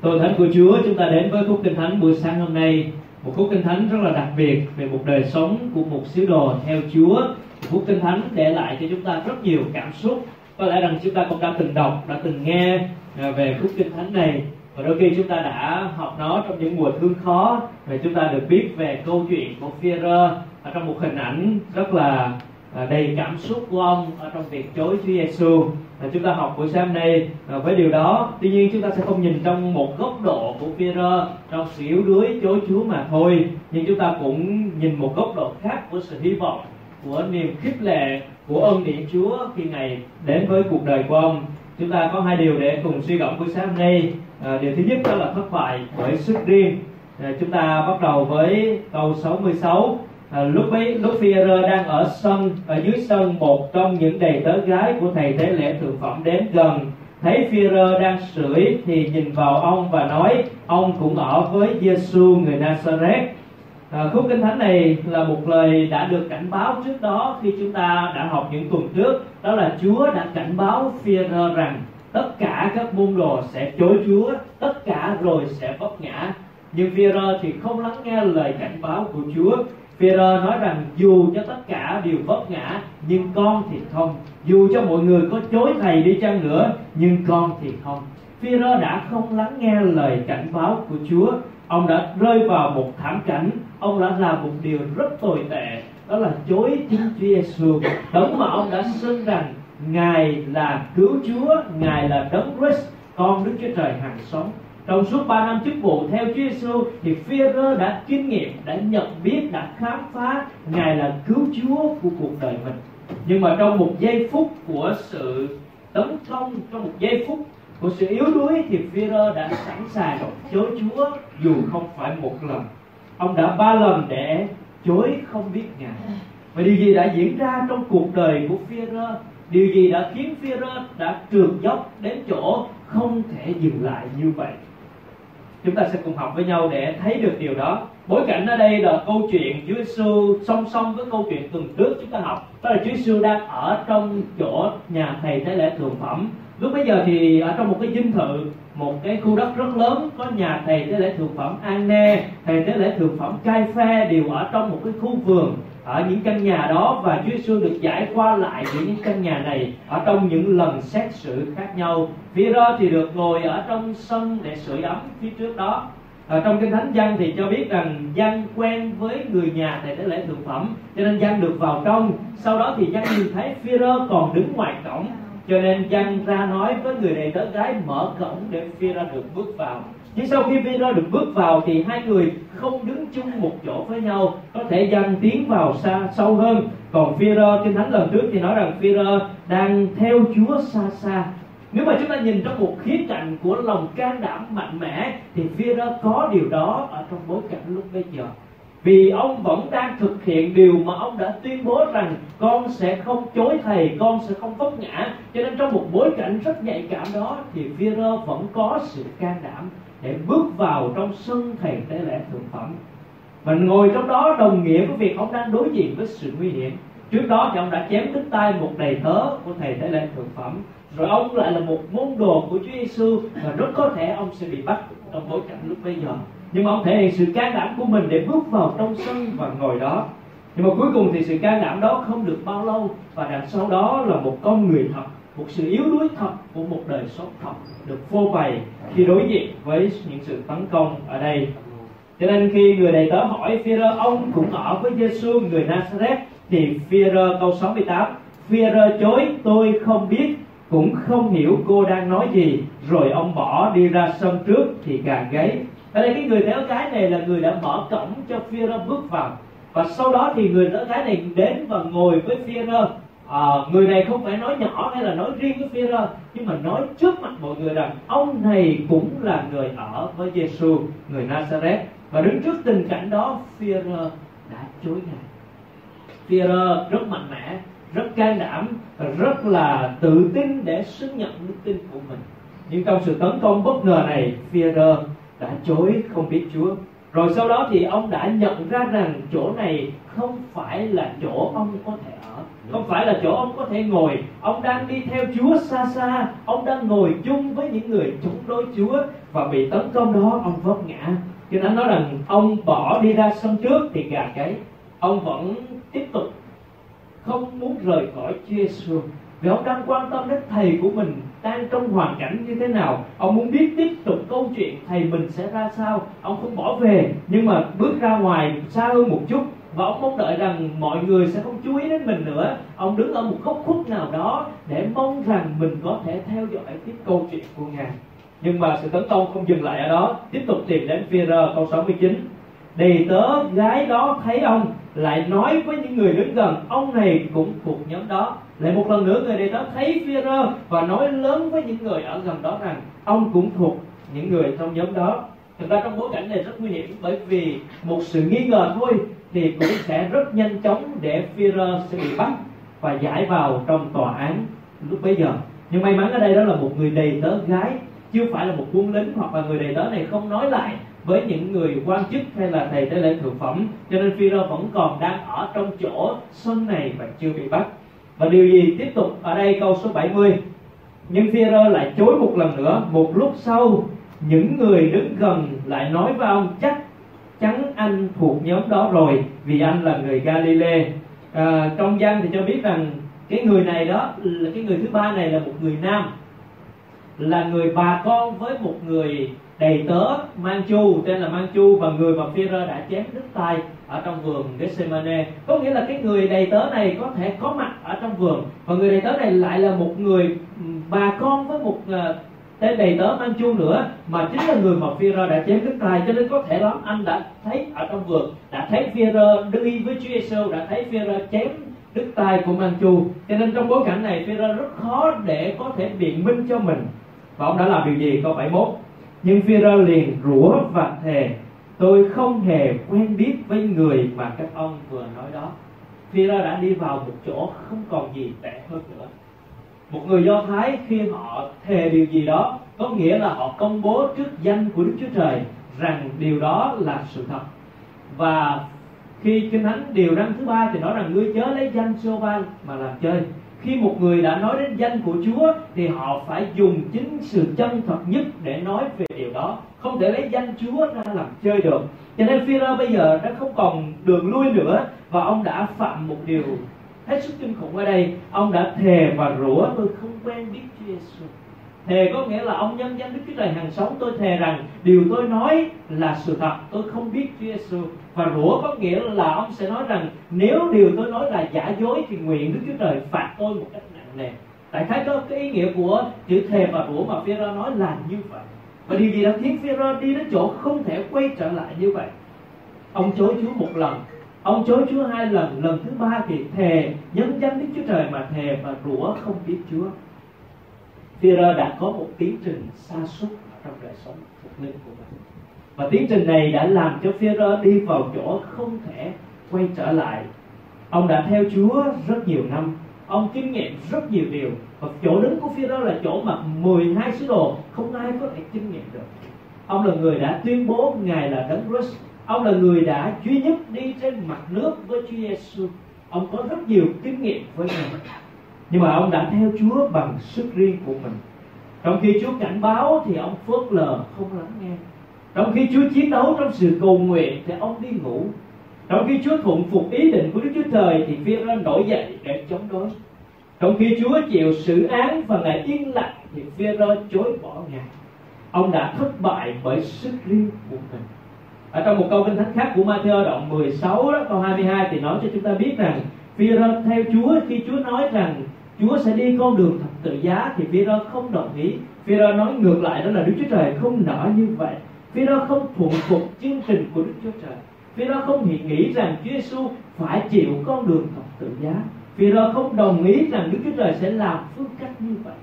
Tôn thánh của Chúa, chúng ta đến với khúc kinh thánh buổi sáng hôm nay, một khúc kinh thánh rất là đặc biệt về một đời sống của một sứ đồ theo Chúa. Khúc kinh thánh để lại cho chúng ta rất nhiều cảm xúc. Có lẽ rằng chúng ta cũng đã từng đọc, đã từng nghe à, về khúc kinh thánh này và đôi khi chúng ta đã học nó trong những mùa thương khó và chúng ta được biết về câu chuyện của Führer ở trong một hình ảnh rất là Ờ, đầy cảm xúc của ông ở trong việc chối Chúa Giêsu là chúng ta học buổi sáng nay ờ, với điều đó. Tuy nhiên chúng ta sẽ không nhìn trong một góc độ của Peter trong sự yếu đuối chối Chúa mà thôi. Nhưng chúng ta cũng nhìn một góc độ khác của sự hy vọng của niềm khích lệ của ơn điển Chúa khi ngày đến với cuộc đời của ông. Chúng ta có hai điều để cùng suy gẫm buổi sáng hôm nay. À, điều thứ nhất đó là thất bại bởi sức riêng. À, chúng ta bắt đầu với câu 66 à, lúc ấy lúc Führer đang ở sân ở dưới sân một trong những đầy tớ gái của thầy tế lễ thượng phẩm đến gần. Thấy Führer đang sưởi thì nhìn vào ông và nói ông cũng ở với Giêsu người Nazareth À, khúc kinh thánh này là một lời đã được cảnh báo trước đó khi chúng ta đã học những tuần trước. Đó là Chúa đã cảnh báo Führer rằng tất cả các môn đồ sẽ chối Chúa tất cả rồi sẽ vấp ngã. Nhưng Führer thì không lắng nghe lời cảnh báo của Chúa. Peter nói rằng, dù cho tất cả đều vấp ngã, nhưng con thì không. Dù cho mọi người có chối thầy đi chăng nữa, nhưng con thì không. Peter đã không lắng nghe lời cảnh báo của Chúa. Ông đã rơi vào một thảm cảnh. Ông đã làm một điều rất tồi tệ, đó là chối chính Chúa Giêsu đấng mà ông đã xưng rằng, ngài là cứu Chúa, ngài là đấng Christ, con Đức Chúa Trời hàng sống trong suốt 3 năm chức vụ theo Chúa Giêsu thì Phêrô đã kinh nghiệm, đã nhận biết, đã khám phá Ngài là cứu Chúa của cuộc đời mình. Nhưng mà trong một giây phút của sự tấn công, trong một giây phút của sự yếu đuối thì Phêrô đã sẵn sàng chối Chúa dù không phải một lần. Ông đã ba lần để chối không biết Ngài. Và điều gì đã diễn ra trong cuộc đời của Phêrô Điều gì đã khiến Phêrô đã trượt dốc đến chỗ không thể dừng lại như vậy? Chúng ta sẽ cùng học với nhau để thấy được điều đó. Bối cảnh ở đây là câu chuyện Chúa Giêsu song song với câu chuyện tuần trước chúng ta học. Đó là Chúa Giêsu đang ở trong chỗ nhà thầy tế lễ thượng phẩm. Lúc bây giờ thì ở trong một cái dinh thự, một cái khu đất rất lớn, có nhà thầy tế lễ thượng phẩm An Nê, thầy tế lễ thượng phẩm Cai Phe đều ở trong một cái khu vườn ở những căn nhà đó và Chúa Giêsu được giải qua lại giữa những căn nhà này, ở trong những lần xét xử khác nhau. Phía đó thì được ngồi ở trong sân để sưởi ấm phía trước đó. Ở trong kinh thánh văn thì cho biết rằng văn quen với người nhà thầy tế lễ thượng phẩm, cho nên văn được vào trong. Sau đó thì văn nhìn thấy phi còn đứng ngoài cổng, cho nên văn ra nói với người đầy tớ gái mở cổng để phi được bước vào nhưng sau khi Peter được bước vào thì hai người không đứng chung một chỗ với nhau, có thể dần tiến vào xa, sâu hơn. Còn Peter kinh thánh lần trước thì nói rằng Peter đang theo Chúa xa xa. Nếu mà chúng ta nhìn trong một khía cạnh của lòng can đảm mạnh mẽ, thì Peter có điều đó ở trong bối cảnh lúc bây giờ. Vì ông vẫn đang thực hiện điều mà ông đã tuyên bố rằng con sẽ không chối thầy, con sẽ không vấp ngã. Cho nên trong một bối cảnh rất nhạy cảm đó, thì Führer vẫn có sự can đảm để bước vào trong sân thầy tế lễ thượng phẩm. Và ngồi trong đó đồng nghĩa với việc ông đang đối diện với sự nguy hiểm. Trước đó thì ông đã chém đứt tay một đầy tớ của thầy tế lễ thượng phẩm. Rồi ông lại là một môn đồ của Chúa Giêsu và rất có thể ông sẽ bị bắt trong bối cảnh lúc bây giờ. Nhưng mà ông thể hiện sự can đảm của mình để bước vào trong sân và ngồi đó. Nhưng mà cuối cùng thì sự can đảm đó không được bao lâu và đằng sau đó là một con người thật một sự yếu đuối thật của một đời sống thật được phô bày khi đối diện với những sự tấn công ở đây. Cho nên khi người đầy tớ hỏi Führer ông cũng ở với Giêsu người Nazareth thì Führer câu 68 Führer chối, tôi không biết, cũng không hiểu cô đang nói gì, rồi ông bỏ đi ra sân trước thì càng gáy. Ở đây cái người béo gái này là người đã mở cổng cho Führer bước vào. Và sau đó thì người tớ gái này đến và ngồi với Führer à, người này không phải nói nhỏ hay là nói riêng với Peter nhưng mà nói trước mặt mọi người rằng ông này cũng là người ở với Giêsu người Nazareth. Và đứng trước tình cảnh đó Peter đã chối ngài. Peter rất mạnh mẽ rất can đảm rất là tự tin để xứng nhận đức tin của mình. Nhưng trong sự tấn công bất ngờ này Peter đã chối không biết Chúa rồi sau đó thì ông đã nhận ra rằng chỗ này không phải là chỗ ông có thể ở. Không phải là chỗ ông có thể ngồi. Ông đang đi theo chúa xa xa. Ông đang ngồi chung với những người chống đối chúa. Và bị tấn công đó ông vấp ngã. Cho nên nói rằng ông bỏ đi ra sân trước thì gà gáy. Ông vẫn tiếp tục không muốn rời khỏi Chúa Giêsu vì ông đang quan tâm đến thầy của mình đang trong hoàn cảnh như thế nào? Ông muốn biết tiếp tục câu chuyện thầy mình sẽ ra sao? Ông không bỏ về, nhưng mà bước ra ngoài xa hơn một chút. Và ông mong đợi rằng mọi người sẽ không chú ý đến mình nữa. Ông đứng ở một góc khuất nào đó để mong rằng mình có thể theo dõi tiếp câu chuyện của ngài. Nhưng mà sự tấn công không dừng lại ở đó. Tiếp tục tìm đến Führer câu 69 đầy tớ gái đó thấy ông, lại nói với những người đứng gần. Ông này cũng thuộc nhóm đó lại một lần nữa người đầy tớ thấy Führer và nói lớn với những người ở gần đó rằng ông cũng thuộc những người trong nhóm đó. Thực ra trong bối cảnh này rất nguy hiểm bởi vì một sự nghi ngờ thôi thì cũng sẽ rất nhanh chóng để Führer sẽ bị bắt và giải vào trong tòa án lúc bấy giờ. Nhưng may mắn ở đây đó là một người đầy tớ gái, chưa phải là một quân lính hoặc là người đầy tớ này không nói lại với những người quan chức hay là thầy tế lễ thượng phẩm. Cho nên Führer vẫn còn đang ở trong chỗ sân này và chưa bị bắt và điều gì tiếp tục ở đây câu số 70 nhưng Führer lại chối một lần nữa một lúc sau những người đứng gần lại nói với ông chắc chắn anh thuộc nhóm đó rồi vì anh là người Galilee. À, trong gian thì cho biết rằng cái người này đó là cái người thứ ba này là một người nam là người bà con với một người đầy tớ mang chu tên là mang chu và người mà phi đã chém đứt tay ở trong vườn Gethsemane. Có nghĩa là cái người đầy tớ này có thể có mặt ở trong vườn. Và người đầy tớ này lại là một người bà con với một uh, tên đầy tớ mang chu nữa mà chính là người mà phi đã chém đứt tay cho nên có thể lắm anh đã thấy ở trong vườn đã thấy phi đi với Chúa Giêsu đã thấy phi chém đứt tay của mang chu. Cho nên trong bối cảnh này phi rất khó để có thể biện minh cho mình. Và ông đã làm điều gì? Câu 71 nhưng Führer liền rủa và thề, tôi không hề quen biết với người mà các ông vừa nói đó. Führer đã đi vào một chỗ không còn gì tệ hơn nữa. Một người do thái khi họ thề điều gì đó, có nghĩa là họ công bố trước danh của đức chúa trời rằng điều đó là sự thật. Và khi kinh thánh điều răn thứ ba thì nói rằng, ngươi chớ lấy danh sô ban mà làm chơi. Khi một người đã nói đến danh của Chúa thì họ phải dùng chính sự chân thật nhất để nói về điều đó, không thể lấy danh Chúa ra làm chơi được. Cho nên phi bây giờ đã không còn đường lui nữa và ông đã phạm một điều hết sức kinh khủng ở đây. Ông đã thề và rủa, tôi không quen biết Chúa Giêsu thề có nghĩa là ông nhân danh Đức Chúa Trời hàng sống. Tôi thề rằng điều tôi nói là sự thật. Tôi không biết Chúa Giêsu và rủa có nghĩa là ông sẽ nói rằng, nếu điều tôi nói là giả dối thì nguyện Đức Chúa Trời phạt tôi một cách nặng nề. Tại thấy có cái ý nghĩa của chữ thề và rủa mà phi nói là như vậy và điều gì đã khiến phi đi đến chỗ không thể quay trở lại như vậy. Ông chối Chúa một lần. Ông chối Chúa hai lần. Lần thứ ba thì thề, nhân danh Đức Chúa Trời mà thề và rủa không biết Chúa. Führer đã có một tiến trình sa sút trong đời sống phục linh của mình. Và tiến trình này đã làm cho Führer đi vào chỗ không thể quay trở lại. Ông đã theo Chúa rất nhiều năm ông kinh nghiệm rất nhiều điều. Và chỗ đứng của Führer là chỗ mà 12 sứ đồ, không ai có thể kinh nghiệm được. Ông là người đã tuyên bố ngài là đấng Christ. Ông là người đã duy nhất đi trên mặt nước với Chúa Giêsu ông có rất nhiều kinh nghiệm với ngài. Nhưng mà ông đã theo Chúa bằng sức riêng của mình. Trong khi Chúa cảnh báo thì ông phớt lờ không lắng nghe. Trong khi Chúa chiến đấu trong sự cầu nguyện thì ông đi ngủ trong khi Chúa thuận phục ý định của Đức Chúa Trời thì viên ra nổi dậy để chống đối. Trong khi Chúa chịu xử án và ngài yên lặng thì Phi-rơ chối bỏ ngài. Ông đã thất bại bởi sức riêng của mình. Ở trong một câu kinh thánh khác của Matthew đoạn 16 đó, câu 22 thì nói cho chúng ta biết rằng Phi-rơ theo Chúa khi Chúa nói rằng Chúa sẽ đi con đường thật tự giá thì Phi-rơ không đồng ý. Phi-rơ nói ngược lại đó là Đức Chúa Trời không nỡ như vậy. Phi-rơ không thuận phục chương trình của Đức Chúa Trời. Phi-rơ không nghĩ rằng Chúa Giêsu phải chịu con đường thập tự giá. Phi-rơ không đồng ý rằng Đức Chúa Trời sẽ làm phương cách như vậy.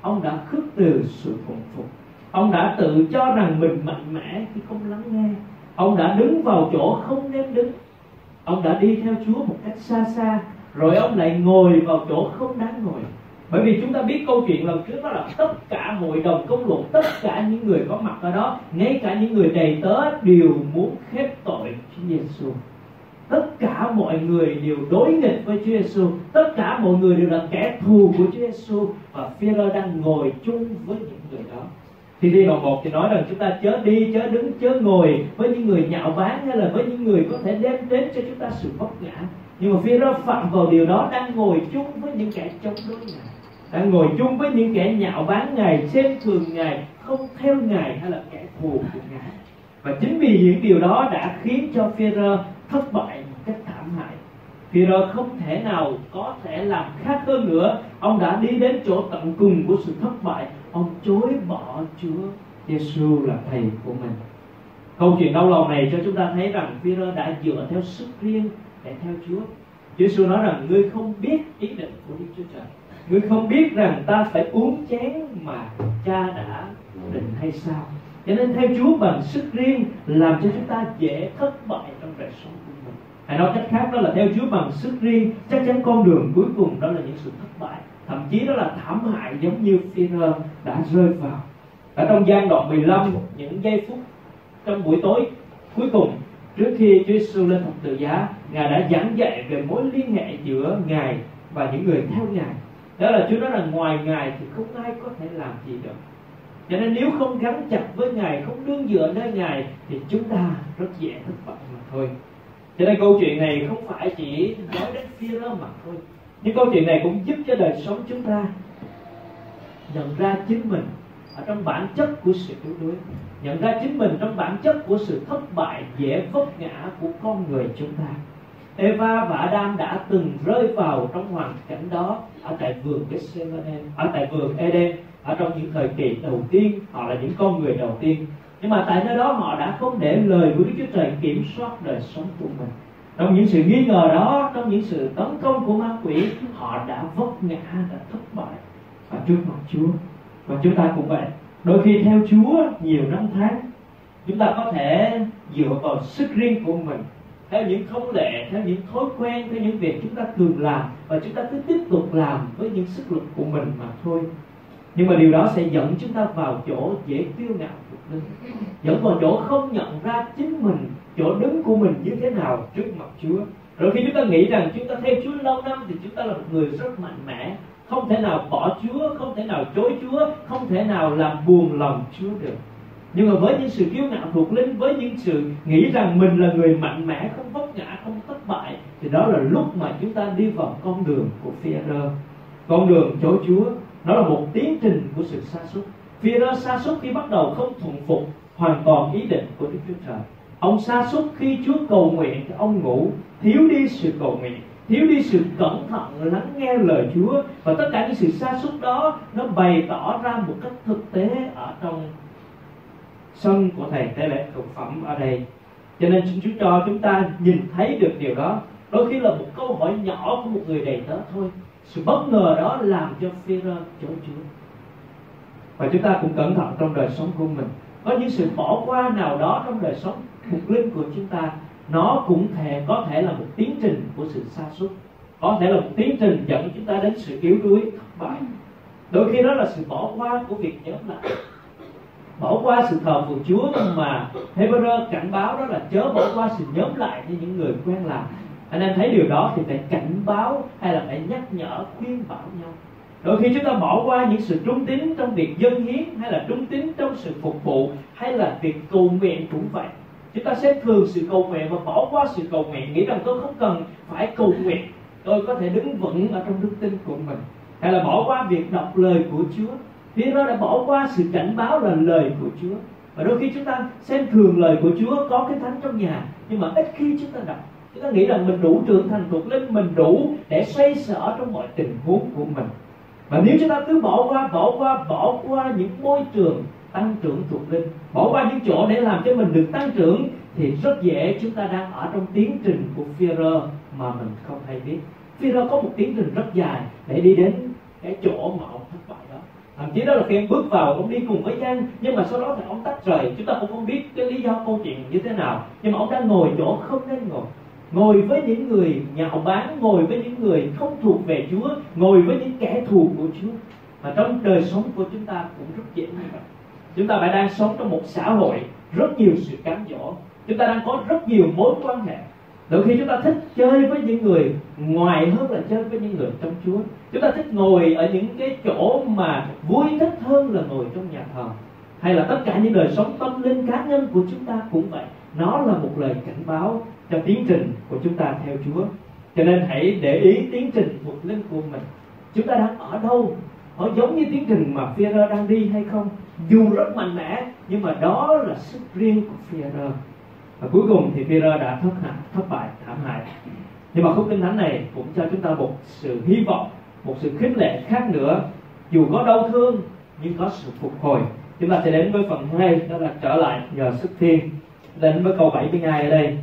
Ông đã khước từ sự phục phục. Ông đã tự cho rằng mình mạnh mẽ khi không lắng nghe. Ông đã đứng vào chỗ không nên đứng. Ông đã đi theo chúa một cách xa xa, rồi ông lại ngồi vào chỗ không đáng ngồi. Bởi vì chúng ta biết câu chuyện lần trước đó là tất cả hội đồng công luận, tất cả những người có mặt ở đó, ngay cả những người đầy tớ đều muốn khép Giêsu tất cả mọi người đều đối nghịch với Chúa Giêsu tất cả mọi người đều là kẻ thù của Chúa Giêsu và Phi-rơ đang ngồi chung với những người đó. Thì đi đoạn một thì nói rằng chúng ta chớ đi, chớ đứng, chớ ngồi với những người nhạo báng hay là với những người có thể đem đến cho chúng ta sự vấp ngã. Nhưng mà Phi-rơ phạm vào điều đó, đang ngồi chung với những kẻ chống đối ngài. Đang ngồi chung với những kẻ nhạo báng ngài, xem thường ngài, không theo ngài hay là kẻ thù của ngài và chính vì những điều đó đã khiến cho Phi-rơ thất bại một cách thảm hại. Phi-rơ không thể nào có thể làm khác hơn nữa. Ông đã đi đến chỗ tận cùng của sự thất bại. Ông chối bỏ Chúa Giêsu là thầy của mình. Câu chuyện đau lòng này cho chúng ta thấy rằng Phi-rơ đã dựa theo sức riêng để theo Chúa. Chúa Giêsu nói rằng, ngươi không biết ý định của Đức Chúa Trời. Ngươi không biết rằng ta phải uống chén mà cha đã định hay sao cho nên theo Chúa bằng sức riêng làm cho chúng ta dễ thất bại trong đời sống của mình. Hay nói cách khác, đó là theo Chúa bằng sức riêng, chắc chắn con đường cuối cùng đó là những sự thất bại. Thậm chí đó là thảm hại giống như Peter đã rơi vào. Ở trong gian đoạn 15 những giây phút trong buổi tối cuối cùng, trước khi Chúa Giêsu lên thập tự giá, ngài đã giảng dạy về mối liên hệ giữa ngài và những người theo ngài. Đó là Chúa nói là, ngoài ngài thì không ai có thể làm gì được cho nên nếu không gắn chặt với ngài không đương dựa nơi ngài thì chúng ta rất dễ thất bại mà thôi. Cho nên câu chuyện này không phải chỉ nói đến phía đó mà thôi. Nhưng câu chuyện này cũng giúp cho đời sống chúng ta nhận ra chính mình ở trong bản chất của sự yếu đuối. Nhận ra chính mình trong bản chất của sự thất bại dễ vấp ngã của con người chúng ta. Eva và Adam đã từng rơi vào trong hoàn cảnh đó ở tại vườn Gethsemane, ở tại vườn Eden, ở trong những thời kỳ đầu tiên, họ là những con người đầu tiên. Nhưng mà tại nơi đó họ đã không để lời của Đức Chúa Trời kiểm soát đời sống của mình. Trong những sự nghi ngờ đó, trong những sự tấn công của ma quỷ, họ đã vấp ngã, đã thất bại và trước mặt Chúa. Và chúng ta cũng vậy. Đôi khi theo Chúa nhiều năm tháng, chúng ta có thể dựa vào sức riêng của mình theo những thông lệ theo những thói quen theo những việc chúng ta thường làm và chúng ta cứ tiếp tục làm với những sức lực của mình mà thôi nhưng mà điều đó sẽ dẫn chúng ta vào chỗ dễ tiêu ngạo thuộc linh dẫn vào chỗ không nhận ra chính mình, chỗ đứng của mình như thế nào trước mặt Chúa. Rồi khi chúng ta nghĩ rằng chúng ta theo Chúa lâu năm thì chúng ta là một người rất mạnh mẽ. Không thể nào bỏ Chúa, không thể nào chối Chúa, không thể nào làm buồn lòng Chúa được. Nhưng mà với những sự kiêu ngạo thuộc linh, với những sự nghĩ rằng mình là người mạnh mẽ, không vấp ngã, không thất bại, thì đó là lúc mà chúng ta đi vào con đường của phi con đường chối chúa nó là một tiến trình của sự sa sút. Phi sa sút khi bắt đầu không thuận phục, hoàn toàn ý định của đức chúa trời. Ông sa sút khi chúa cầu nguyện thì ông ngủ, thiếu đi sự cầu nguyện, thiếu đi sự cẩn thận lắng nghe lời Chúa. Và tất cả những sự sa sút đó, nó bày tỏ ra một cách thực tế ở trong sân của thầy tế lễ thực phẩm ở đây. Cho nên xin Chúa cho chúng ta nhìn thấy được điều đó. Đôi khi là một câu hỏi nhỏ của một người đầy tớ thôi sự bất ngờ đó làm cho phi rơ chối Chúa và chúng ta cũng cẩn thận trong đời sống của mình. Có những sự bỏ qua nào đó trong đời sống thuộc linh của chúng ta nó cũng thể có thể là một tiến trình của sự sa sút. Có thể là một tiến trình dẫn chúng ta đến sự yếu đuối thất bại. Đôi khi đó là sự bỏ qua của việc nhóm lại. Bỏ qua sự thờ phượng Chúa mà Hebrew cảnh báo đó là chớ bỏ qua sự nhóm lại với những người quen làm anh em thấy điều đó thì phải cảnh báo hay là phải nhắc nhở, khuyên bảo nhau. Đôi khi chúng ta bỏ qua những sự trung tín trong việc dân hiến, hay là trung tín trong sự phục vụ, hay là việc cầu nguyện cũng vậy. Chúng ta sẽ thường sự cầu nguyện và bỏ qua sự cầu nguyện, nghĩ rằng tôi không cần phải cầu nguyện. Tôi có thể đứng vững ở trong đức tin của mình. Hay là bỏ qua việc đọc lời của Chúa. Phía đó đã bỏ qua sự cảnh báo là lời của Chúa. Và đôi khi chúng ta xem thường lời của Chúa, có cái thánh trong nhà, nhưng mà ít khi chúng ta đọc chúng ta nghĩ rằng mình đủ trưởng thành, thuộc linh, mình đủ để xoay sở trong mọi tình huống của mình. Và nếu chúng ta cứ bỏ qua bỏ qua bỏ qua những môi trường tăng trưởng thuộc linh, bỏ qua những chỗ để làm cho mình được tăng trưởng, thì rất dễ chúng ta đang ở trong tiến trình của Führer mà mình không hay biết. Führer có một tiến trình rất dài để đi đến cái chỗ mà ông thất bại đó. Thậm chí đó là khi em bước vào, ông đi cùng với Giang nhưng mà sau đó thì ông tách rời. Chúng ta cũng không biết cái lý do câu chuyện như thế nào, nhưng mà ông đang ngồi chỗ không nên ngồi ngồi với những người nhạo báng, ngồi với những người không thuộc về Chúa, ngồi với những kẻ thù của Chúa. Và trong đời sống của chúng ta cũng rất dễ như vậy. Chúng ta phải đang sống trong một xã hội rất nhiều sự cám dỗ. Chúng ta đang có rất nhiều mối quan hệ. Đôi khi chúng ta thích chơi với những người ngoài hơn là chơi với những người trong Chúa. Chúng ta thích ngồi ở những cái chỗ mà vui thích hơn là ngồi trong nhà thờ. Hay là tất cả những đời sống tâm linh cá nhân của chúng ta cũng vậy. Nó là một lời cảnh báo cho tiến trình của chúng ta theo Chúa. Cho nên hãy để ý tiến trình thuộc linh của mình. Chúng ta đang ở đâu? Ở giống như tiến trình mà Führer đang đi hay không? Dù rất mạnh mẽ nhưng mà đó là sức riêng của Führer và cuối cùng thì Führer đã thất hại, thất bại thảm hại. Nhưng mà khúc kinh thánh này cũng cho chúng ta một sự hy vọng một sự khích lệ khác nữa. Dù có đau thương nhưng có sự phục hồi. Chúng ta sẽ đến với phần 2 đó là trở lại nhờ sức thiên đến với câu 72 ở đây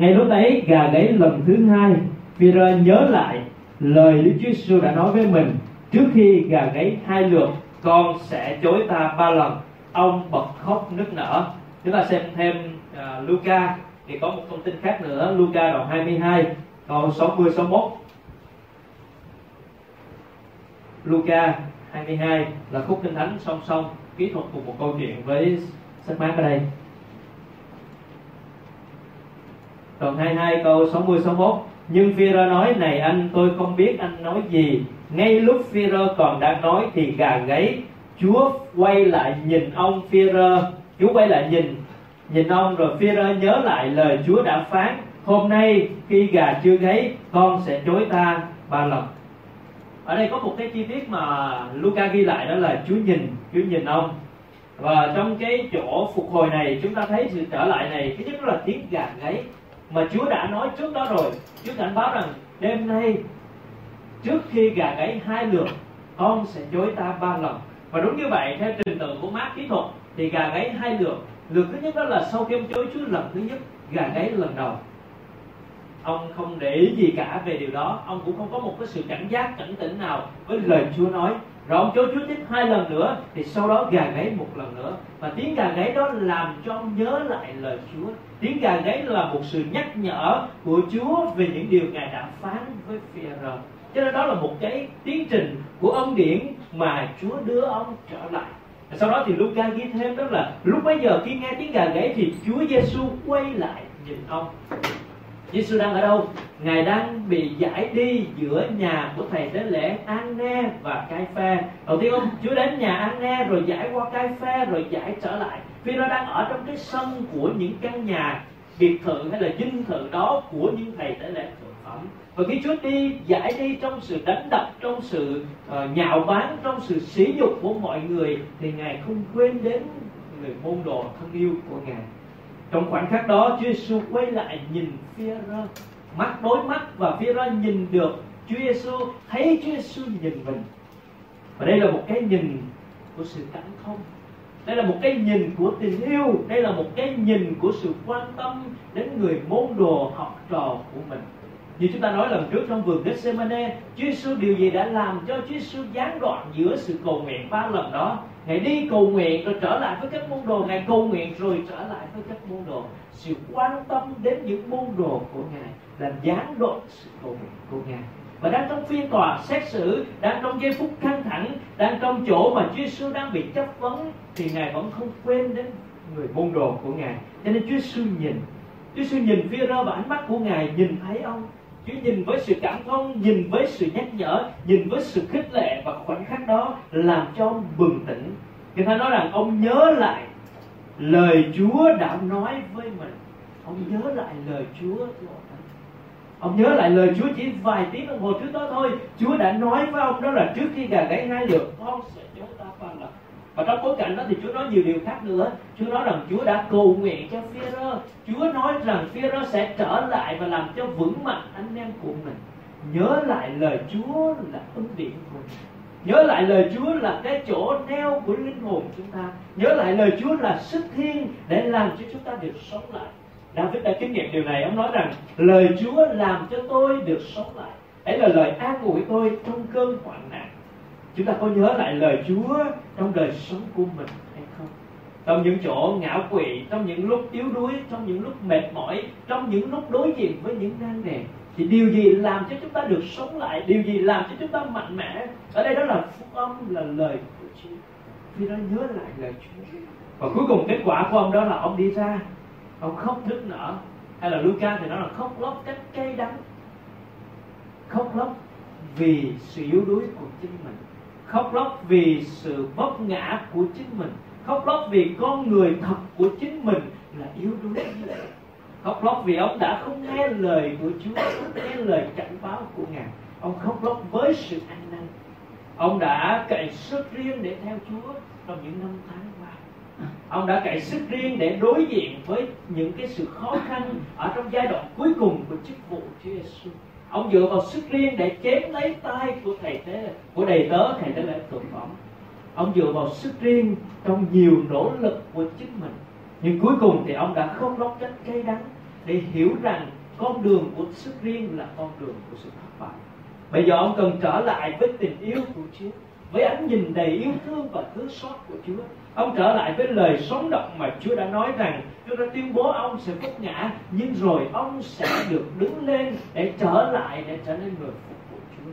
ngay lúc ấy gà gáy lần thứ hai Peter nhớ lại lời Đức Chúa Giêsu đã nói với mình. Trước khi gà gáy hai lượt con sẽ chối ta ba lần. Ông bật khóc nức nở. Chúng ta xem thêm uh, Luca. Thì có một thông tin khác nữa Luca đoạn 22 câu 60 61 Luca 22 là khúc kinh thánh song song kỹ thuật của một câu chuyện với sách mát ở đây. Đoạn 22 câu 60 61 nhưng Führer nói, này anh, tôi không biết anh nói gì. Ngay lúc Führer còn đang nói thì gà gáy, Chúa quay lại nhìn ông Führer Chúa quay lại nhìn nhìn ông rồi Führer nhớ lại lời Chúa đã phán, hôm nay khi gà chưa gáy, con sẽ chối ta ba lần. Ở đây có một cái chi tiết mà Luca ghi lại, đó là Chúa nhìn Chúa nhìn ông. Và trong cái chỗ phục hồi này, chúng ta thấy sự trở lại này, thứ nhất là tiếng gà gáy mà Chúa đã nói trước đó rồi. Chúa cảnh báo rằng, đêm nay, trước khi gà gáy hai lượt, con sẽ chối ta ba lần. Và đúng như vậy, theo trình tự của mát kỹ thuật, thì gà gáy hai lượt lượt thứ nhất đó là sau khi ông chối Chúa lần thứ nhất, gà gáy lần đầu. Ông không để ý gì cả về điều đó. Ông cũng không có một cái sự cảnh giác, cảnh tỉnh nào với lời Chúa nói rồi ông Chúa tiếp hai lần nữa, thì sau đó gà gáy một lần nữa. Và tiếng gà gáy đó làm cho ông nhớ lại lời Chúa. Tiếng gà gáy là một sự nhắc nhở của Chúa về những điều ngài đã phán với phi cho nên đó là một cái tiến trình của ân điển mà Chúa đưa ông trở lại. Sau đó thì Luca ghi thêm đó là, lúc bấy giờ khi nghe tiếng gà gáy thì Chúa Giêsu quay lại nhìn ông. Giêsu đang ở đâu? Ngài đang bị giải đi giữa nhà của thầy tế lễ Anne và Cai Pha. Đầu tiên ông Chúa đến nhà Anne rồi giải qua Cai Pha rồi giải trở lại. Vì nó đang ở trong cái sân của những căn nhà biệt thự hay là dinh thự đó của những thầy tế lễ thượng phẩm và khi Chúa đi giải đi trong sự đánh đập trong sự uh, nhạo báng trong sự sỉ nhục của mọi người thì ngài không quên đến người môn đồ thân yêu của ngài trong khoảnh khắc đó, Chúa Giêsu quay lại nhìn phía rơ. Mắt đối mắt và phía rơ nhìn được Chúa Giêsu thấy Chúa Giêsu nhìn mình. Và đây là một cái nhìn của sự cảm thông. Đây là một cái nhìn của tình yêu. Đây là một cái nhìn của sự quan tâm đến người môn đồ học trò của mình. Như chúng ta nói lần trước trong vườn Gethsemane, Chúa Giêsu điều gì đã làm cho Chúa Giêsu gián đoạn giữa sự cầu nguyện ba lần đó? Ngài đi cầu nguyện rồi trở lại với các môn đồ. Ngài cầu nguyện rồi trở lại với các môn đồ. Sự quan tâm đến những môn đồ của Ngài làm gián đoạn sự cầu nguyện của Ngài. Và đang trong phiên tòa xét xử, đang trong giây phút căng thẳng, đang trong chỗ mà Chúa Giêsu đang bị chất vấn, thì ngài vẫn không quên đến người môn đồ của ngài. Cho nên Chúa Giêsu nhìn. Chúa Giêsu nhìn phía ra và ánh mắt của ngài nhìn thấy ông. Chúa nhìn với sự cảm thông, nhìn với sự nhắc nhở, nhìn với sự khích lệ và khoảnh khắc đó làm cho ông bừng tỉnh. Người ta nói rằng ông nhớ lại lời Chúa đã nói với mình. Ông nhớ lại lời Chúa Ông nhớ lại lời Chúa chỉ vài tiếng đồng hồ trước đó thôi Chúa đã nói với ông đó là trước khi gà gáy hai lượt Con sẽ chối ta ba lần và trong bối cảnh đó thì Chúa nói nhiều điều khác nữa. Chúa nói rằng Chúa đã cầu nguyện cho Phêrô Chúa nói rằng Phêrô sẽ trở lại và làm cho vững mạnh anh em của mình. Nhớ lại lời Chúa là ân điển của mình. Nhớ lại lời Chúa là cái chỗ neo của linh hồn chúng ta. Nhớ lại lời Chúa là sức thiên để làm cho chúng ta được sống lại. David đã kinh nghiệm điều này. Ông nói rằng, lời Chúa làm cho tôi được sống lại. Ấy là lời an ủi tôi trong cơn hoạn nạn chúng ta có nhớ lại lời Chúa trong đời sống của mình hay không? Trong những chỗ ngã quỵ, trong những lúc yếu đuối, trong những lúc mệt mỏi, trong những lúc đối diện với những nan đề, thì điều gì làm cho chúng ta được sống lại? Điều gì làm cho chúng ta mạnh mẽ? Ở đây đó là phúc âm, là lời của Chúa. Khi nó nhớ lại lời Chúa. Và cuối cùng kết quả của ông đó là ông đi ra, ông khóc nức nở. Hay là Luca thì nó là khóc lóc cách cay đắng. Khóc lóc vì sự yếu đuối của chính mình khóc lóc vì sự vấp ngã của chính mình, khóc lóc vì con người thật của chính mình là yếu đuối khóc lóc vì ông đã không nghe lời của Chúa, không nghe lời cảnh báo của ngài. Ông khóc lóc với sự ăn năn. Ông đã cậy sức riêng để theo Chúa trong những năm tháng qua. Ông đã cậy sức riêng để đối diện với những cái sự khó khăn ở trong giai đoạn cuối cùng của chức vụ Chúa Giêsu ông dựa vào sức riêng để chém lấy tay của thầy tế, của đầy tớ, thầy tế lễ thượng phẩm. Ông dựa vào sức riêng trong nhiều nỗ lực của chính mình. Nhưng cuối cùng thì ông đã không lóc trách cay đắng để hiểu rằng con đường của sức riêng là con đường của sự thất bại. Bây giờ ông cần trở lại với tình yêu của Chúa, với ánh nhìn đầy yêu thương và thương xót của Chúa ông trở lại với lời sống động mà Chúa đã nói rằng, Chúa đã tuyên bố ông sẽ vấp ngã, nhưng rồi ông sẽ được đứng lên để trở lại, để trở nên người phục vụ Chúa.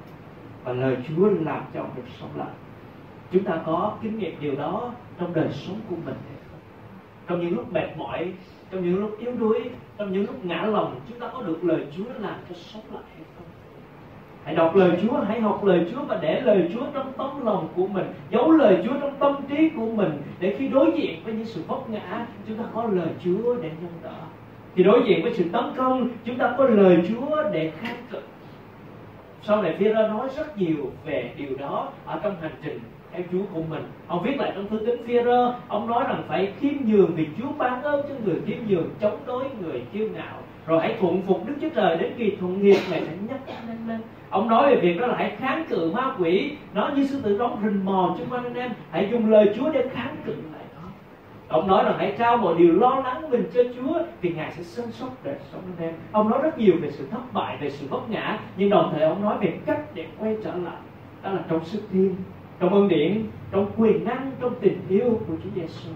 Và lời Chúa làm cho ông được sống lại. Chúng ta có kinh nghiệm điều đó trong đời sống của mình hay không? trong những lúc mệt mỏi, trong những lúc yếu đuối, trong những lúc ngã lòng, chúng ta có được lời Chúa làm cho sống lại hay không? Hãy đọc lời Chúa, hãy học lời Chúa và để lời Chúa trong tấm lòng của mình, giấu lời Chúa trong tâm trí của mình để khi đối diện với những sự vấp ngã, chúng ta có lời Chúa để nhân đỡ. Khi đối diện với sự tấn công, chúng ta có lời Chúa để kháng cự. Sau này Phi-rơ nói rất nhiều về điều đó ở trong hành trình theo Chúa của mình. Ông viết lại trong thư tín Phi-rơ ông nói rằng phải khiêm nhường vì Chúa ban ơn cho người khiêm nhường chống đối người kiêu ngạo. Rồi hãy thuận phục Đức Chúa Trời đến kỳ thuận nghiệp này sẽ nhắc anh lên ông nói về việc đó là hãy kháng cự ma quỷ. Nó như sư tử đóng rình mò chung quanh anh em. Hãy dùng lời Chúa để kháng cự lại nó. Ông nói là hãy trao mọi điều lo lắng mình cho Chúa thì ngài sẽ sân sóc đời sống anh em. Ông nói rất nhiều về sự thất bại, về sự vấp ngã, nhưng đồng thời ông nói về cách để quay trở lại. Đó là trong sức thiên trong ơn điển, trong quyền năng, trong tình yêu của Chúa Giêsu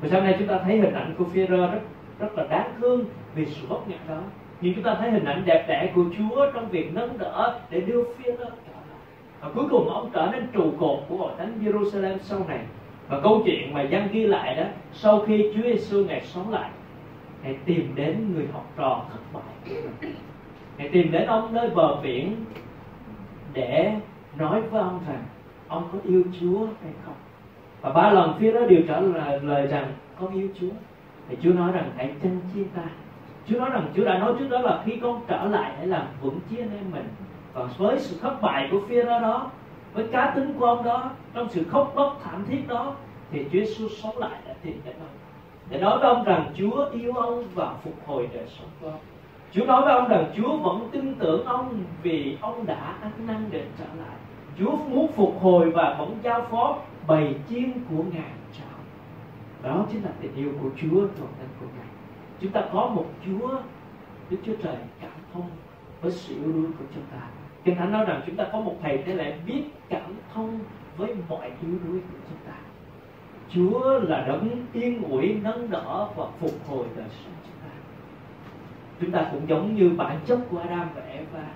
và sau này chúng ta thấy hình ảnh của Führer rất rất là đáng thương vì sự vấp ngã đó nhưng chúng ta thấy hình ảnh đẹp đẽ của Chúa trong việc nâng đỡ để đưa phía đó trở lại. Và cuối cùng ông trở nên trụ cột của hội thánh Jerusalem sau này. Và câu chuyện mà dân ghi lại đó sau khi Chúa Giêsu ngày sống lại hãy tìm đến người học trò thất bại. Hãy tìm đến ông nơi bờ biển để nói với ông rằng ông có yêu Chúa hay không? Và ba lần phía đó đều trả lời, lời rằng con yêu Chúa. Thì Chúa nói rằng hãy chân chia ta. Chúa nói rằng, Chúa đã nói trước đó là khi con trở lại hãy làm vững chí anh em mình. Và với sự thất bại của phía đó đó, với cá tính của ông đó, trong sự khóc lóc thảm thiết đó, thì Chúa Giêsu sống lại đã tìm đến ông. Để nói với ông rằng Chúa yêu ông và phục hồi đời sống của ông. Chúa nói với ông rằng Chúa vẫn tin tưởng ông vì ông đã ăn năn để trở lại. Chúa muốn phục hồi và vẫn giao phó bầy chiên của Ngài cho ông. Đó chính là tình yêu của Chúa trong thân của Ngài chúng ta có một Chúa, Đức Chúa Trời cảm thông với sự yêu đuối của chúng ta. Kinh Thánh nói rằng chúng ta có một thầy thế lại biết cảm thông với mọi yếu đuối của chúng ta. Chúa là đấng yên ủi, nâng đỡ và phục hồi đời sống chúng ta. Chúng ta cũng giống như bản chất của Adam và Eva.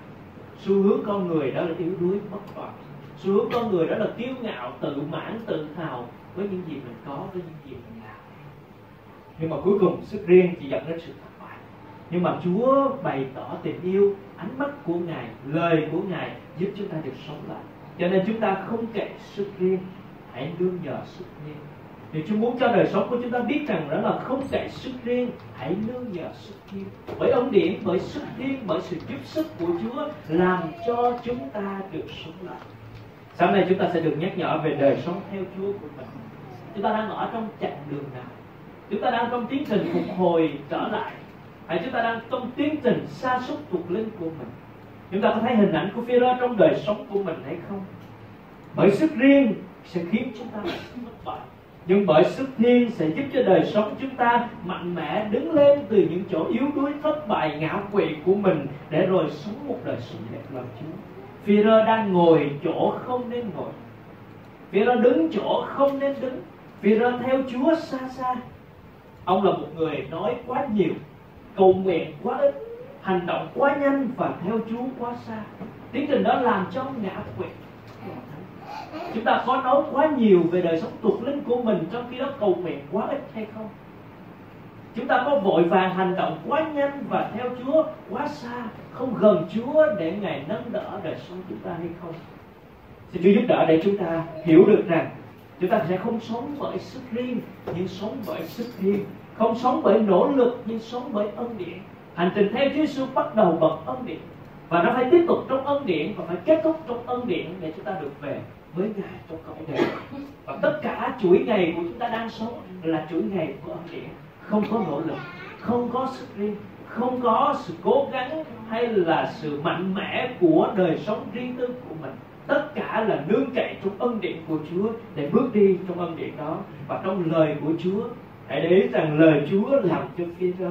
Xu hướng con người đó là yếu đuối bất toàn. Xu hướng con người đó là kiêu ngạo, tự mãn, tự hào với những gì mình có, với những gì mình làm nhưng mà cuối cùng sức riêng chỉ dẫn đến sự thất bại. Nhưng mà Chúa bày tỏ tình yêu, ánh mắt của Ngài, lời của Ngài giúp chúng ta được sống lại. Cho nên chúng ta không kể sức riêng, hãy nương nhờ sức riêng. Thì Chúa muốn cho đời sống của chúng ta biết rằng đó là không kể sức riêng, hãy nương nhờ sức riêng. Bởi ân điển, bởi sức riêng, bởi sự giúp sức của Chúa làm cho chúng ta được sống lại. Sáng nay chúng ta sẽ được nhắc nhở về đời sống theo Chúa của mình. Chúng ta đang ở trong chặng đường nào? Chúng ta đang trong tiến trình phục hồi trở lại. Hay chúng ta đang trong tiến trình sa sút thuộc linh của mình. Chúng ta có thấy hình ảnh của phi trong đời sống của mình hay không? Bởi sức riêng sẽ khiến chúng ta thất bại nhưng bởi sức thiên sẽ giúp cho đời sống chúng ta mạnh mẽ đứng lên từ những chỗ yếu đuối, thất bại ngạo quỵ của mình để rồi sống một đời sống đẹp lòng Chúa. Phi-rơ đang ngồi chỗ không nên ngồi. Phi-rơ đứng chỗ không nên đứng. Phi theo Chúa xa xa ông là một người nói quá nhiều, cầu nguyện quá ít, hành động quá nhanh và theo Chúa quá xa. Tiến trình đó làm cho ông ngã quỵ. Chúng ta có nói quá nhiều về đời sống thuộc linh của mình trong khi đó cầu nguyện quá ít hay không? Chúng ta có vội vàng hành động quá nhanh và theo Chúa quá xa, không gần Chúa để Ngài nâng đỡ đời sống chúng ta hay không? Xin Chúa giúp đỡ để chúng ta hiểu được rằng chúng ta sẽ không sống bởi sức riêng, nhưng sống bởi sức riêng. Không sống bởi nỗ lực, nhưng sống bởi ân điển. Hành trình theo Chúa Giêsu bắt đầu bằng ân điển. Và nó phải tiếp tục trong ân điển và phải kết thúc trong ân điển để chúng ta được về với Ngài trong cõi đời. Và tất cả chuỗi ngày của chúng ta đang sống là chuỗi ngày của ân điển. Không có nỗ lực, không có sức riêng, không có sự cố gắng hay là sự mạnh mẽ của đời sống riêng tư của mình tất cả là nương cậy trong ân điển của Chúa để bước đi trong ân điển đó. Và trong lời của Chúa, hãy để ý rằng lời Chúa làm cho phi trở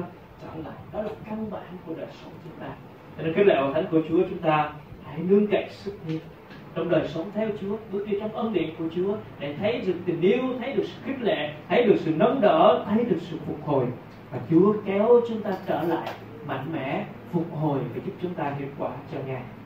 lại. Đó là căn bản của đời sống chúng ta. Cho nên cái lời thánh của Chúa chúng ta, hãy nương cậy sức riêng trong đời sống theo Chúa, bước đi trong ân điển của Chúa để thấy được tình yêu, thấy được sự khích lệ, thấy được sự nâng đỡ, thấy được sự phục hồi. Và Chúa kéo chúng ta trở lại mạnh mẽ, phục hồi và giúp chúng ta hiệu quả cho Ngài.